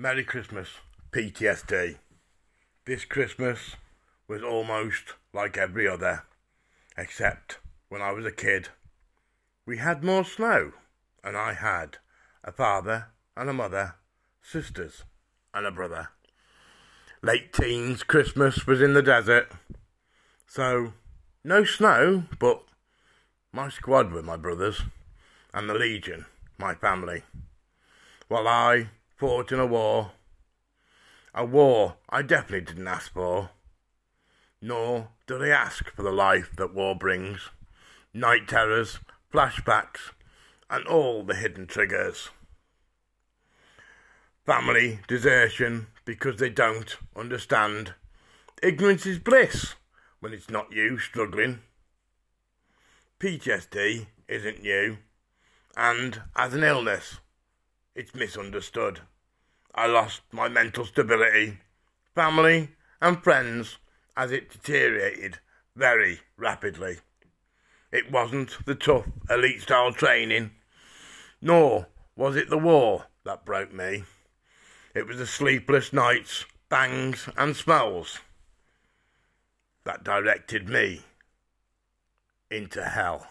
Merry Christmas, PTSD. This Christmas was almost like every other, except when I was a kid. We had more snow, and I had a father and a mother, sisters and a brother. Late teens Christmas was in the desert, so no snow, but my squad were my brothers, and the Legion, my family. While I fought in a war. A war I definitely didn't ask for. Nor did I ask for the life that war brings. Night terrors, flashbacks, and all the hidden triggers. Family desertion because they don't understand. Ignorance is bliss when it's not you struggling. PTSD isn't new, and as an illness, it's misunderstood. I lost my mental stability, family, and friends as it deteriorated very rapidly. It wasn't the tough elite style training, nor was it the war that broke me. It was the sleepless nights, bangs, and smells that directed me into hell.